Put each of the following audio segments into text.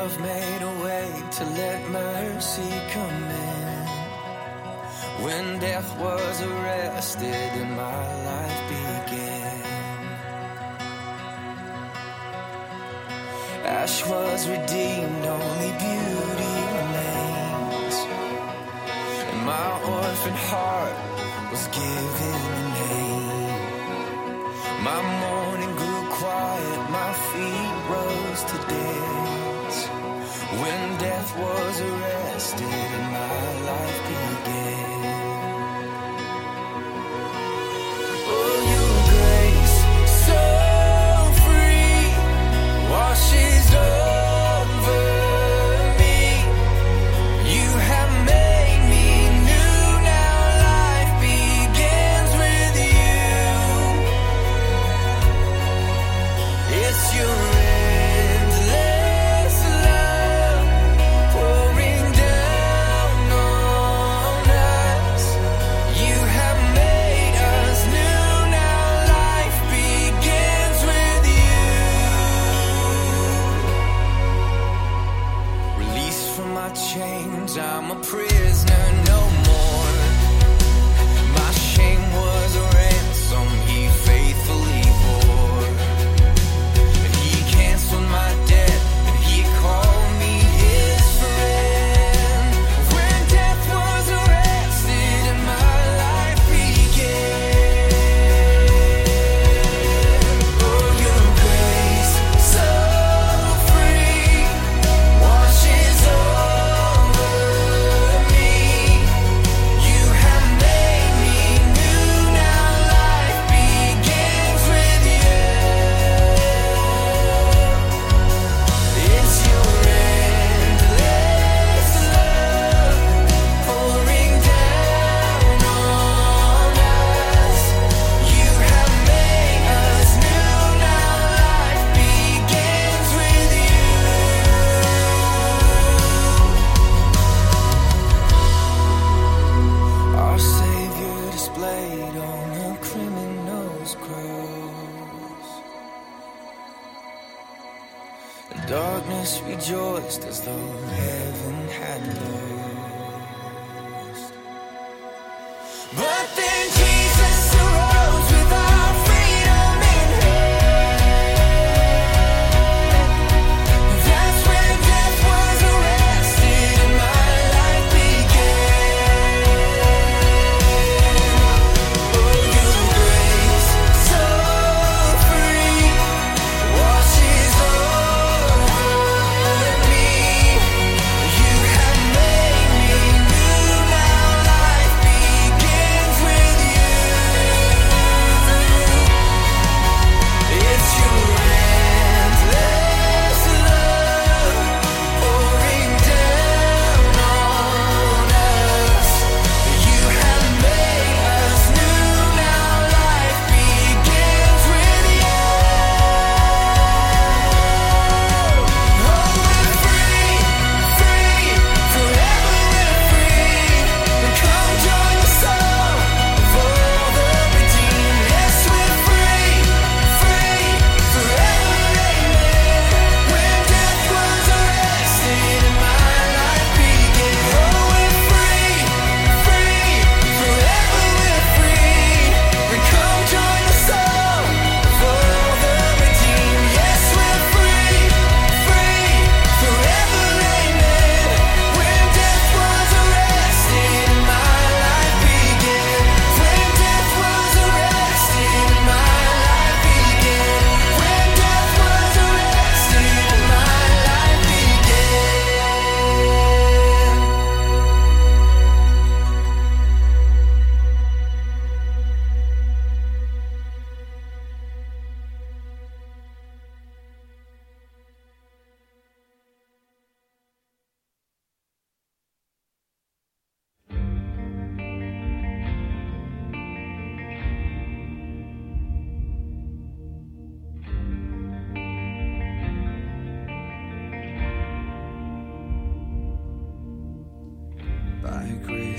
love made a way to let mercy come in. When death was arrested and my life began, ash was redeemed, only beauty remains. And my orphan heart was given a name. My was arrested my life began.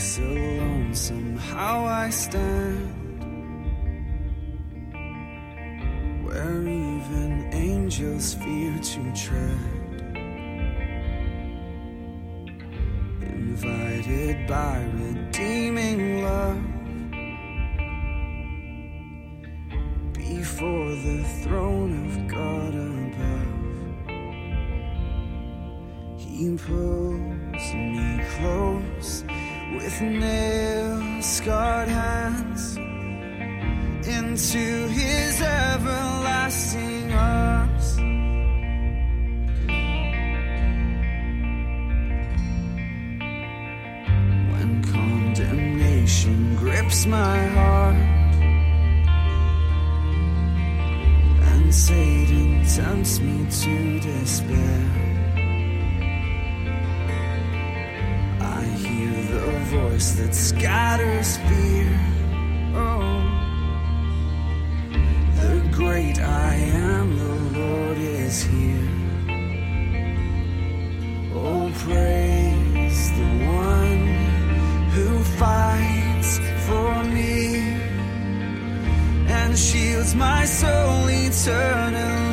Place lonesome how I stand. Where even angels fear to tread. Invited by redeeming love. Before the throne of God above. He pulls me close with nail scarred hands into his everlasting arms. When condemnation grips my heart and Satan tempts me to despair. Voice that scatters fear. Oh, the great I am, the Lord is here. Oh, praise the one who fights for me and shields my soul eternally.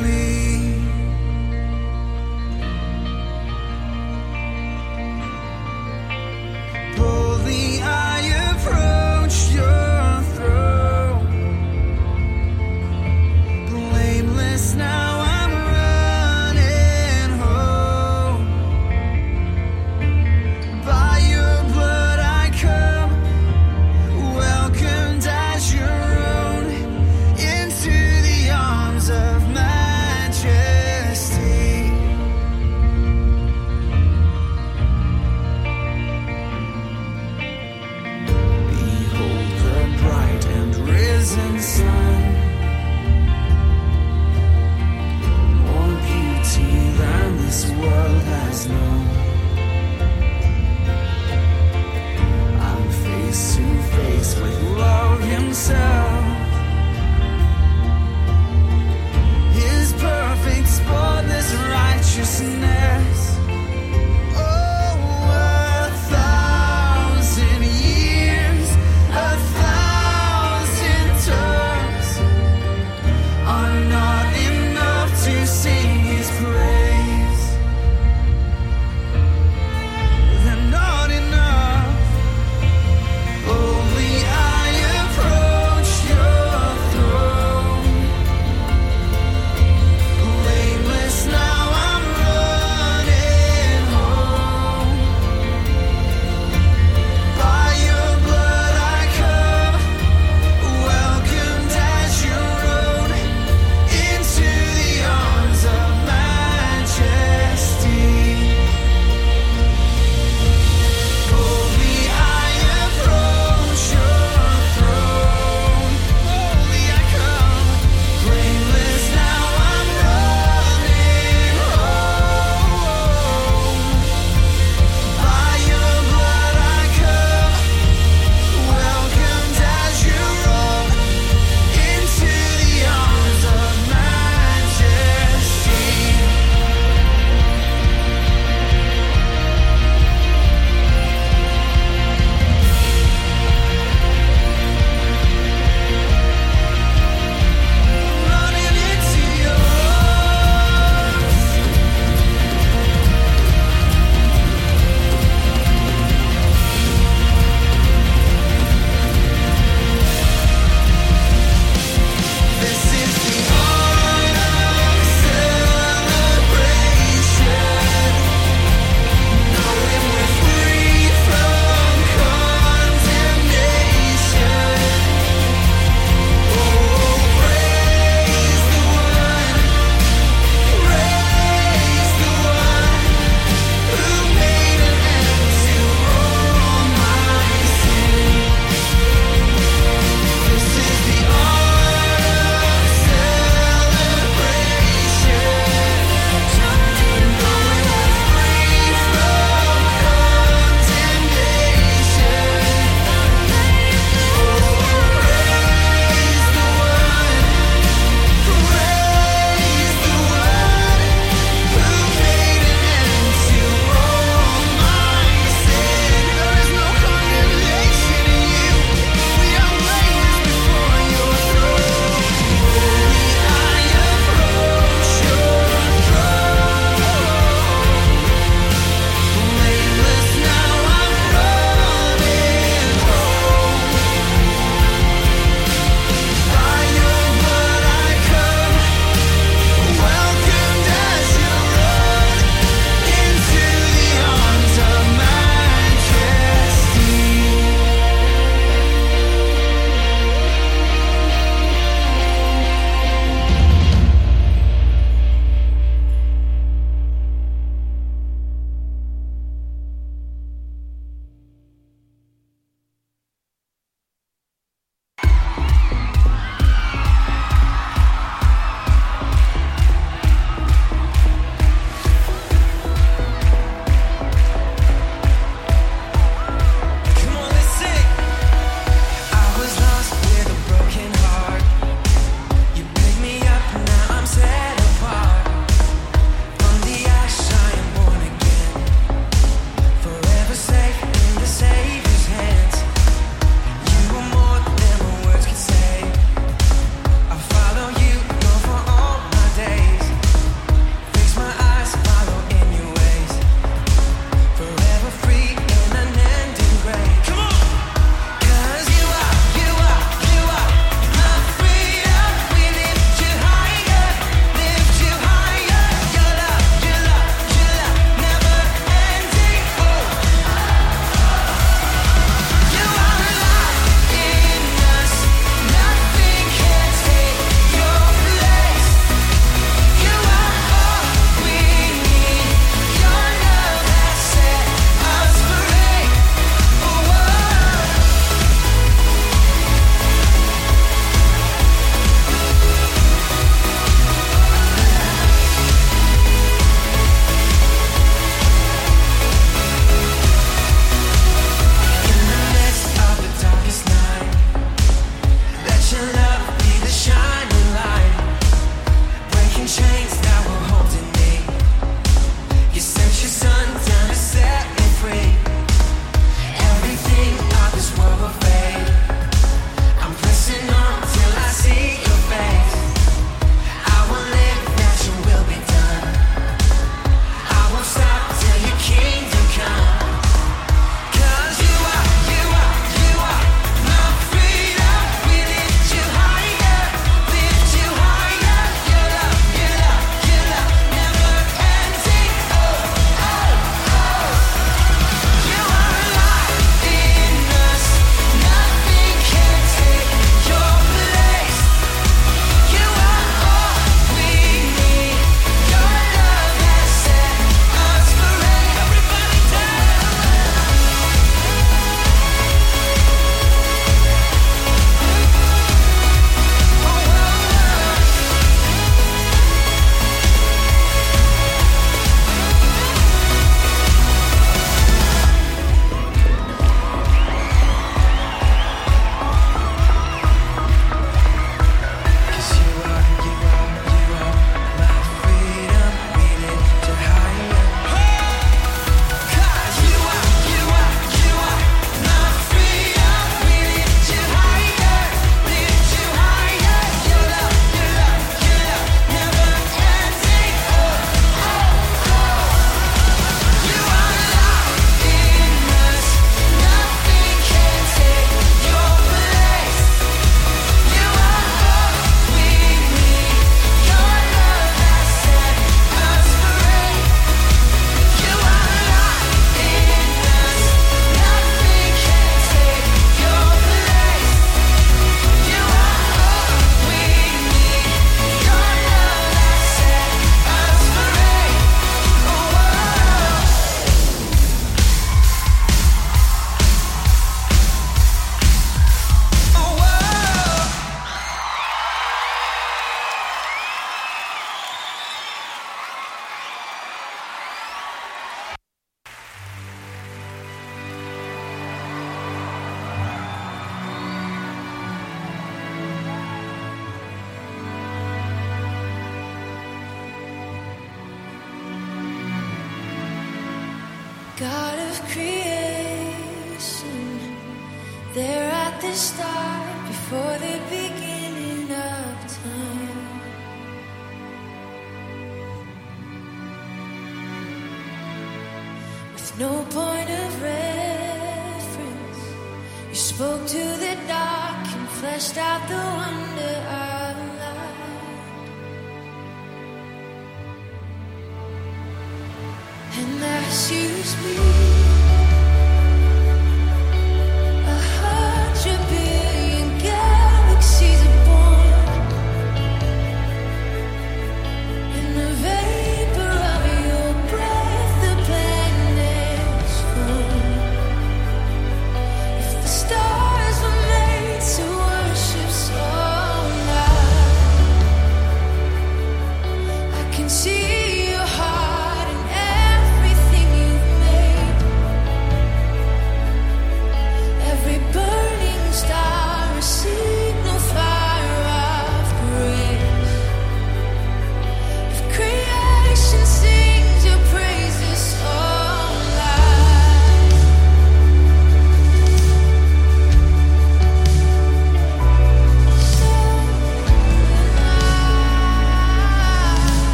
As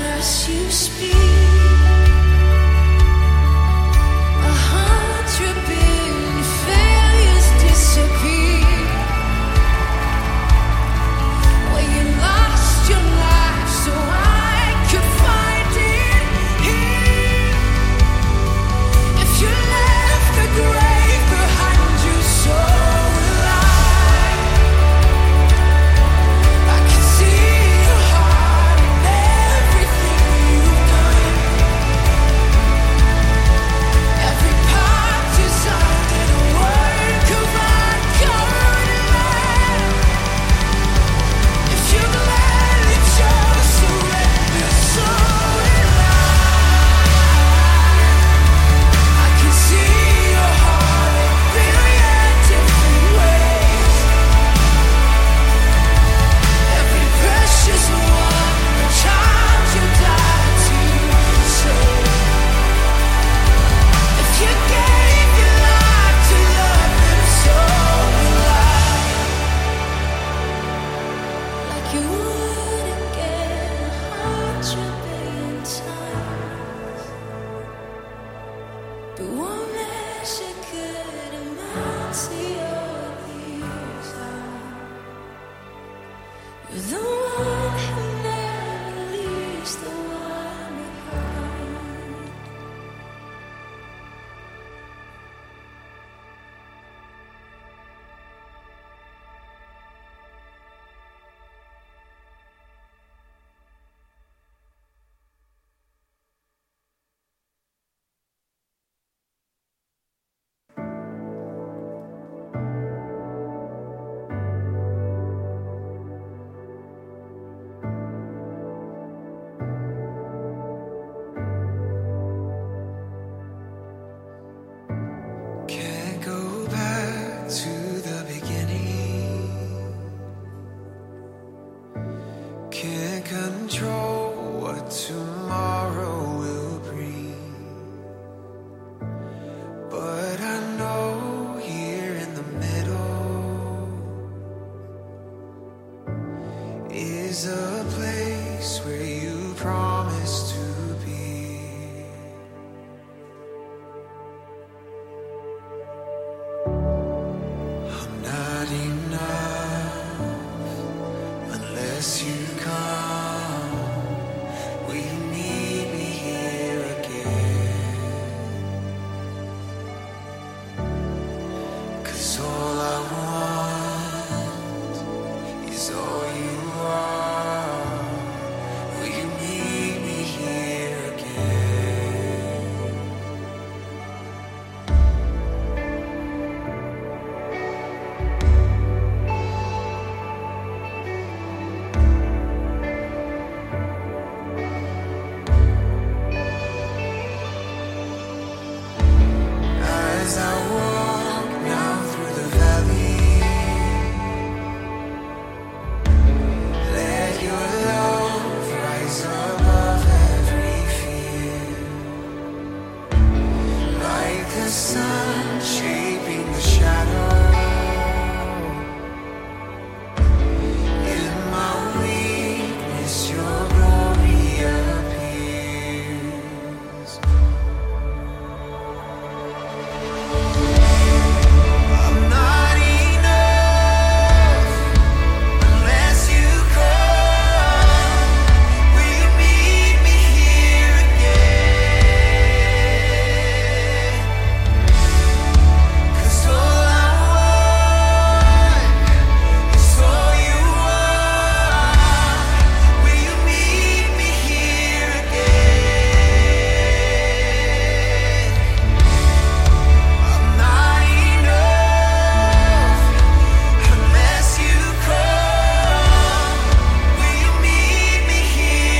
as you speak. You come. She.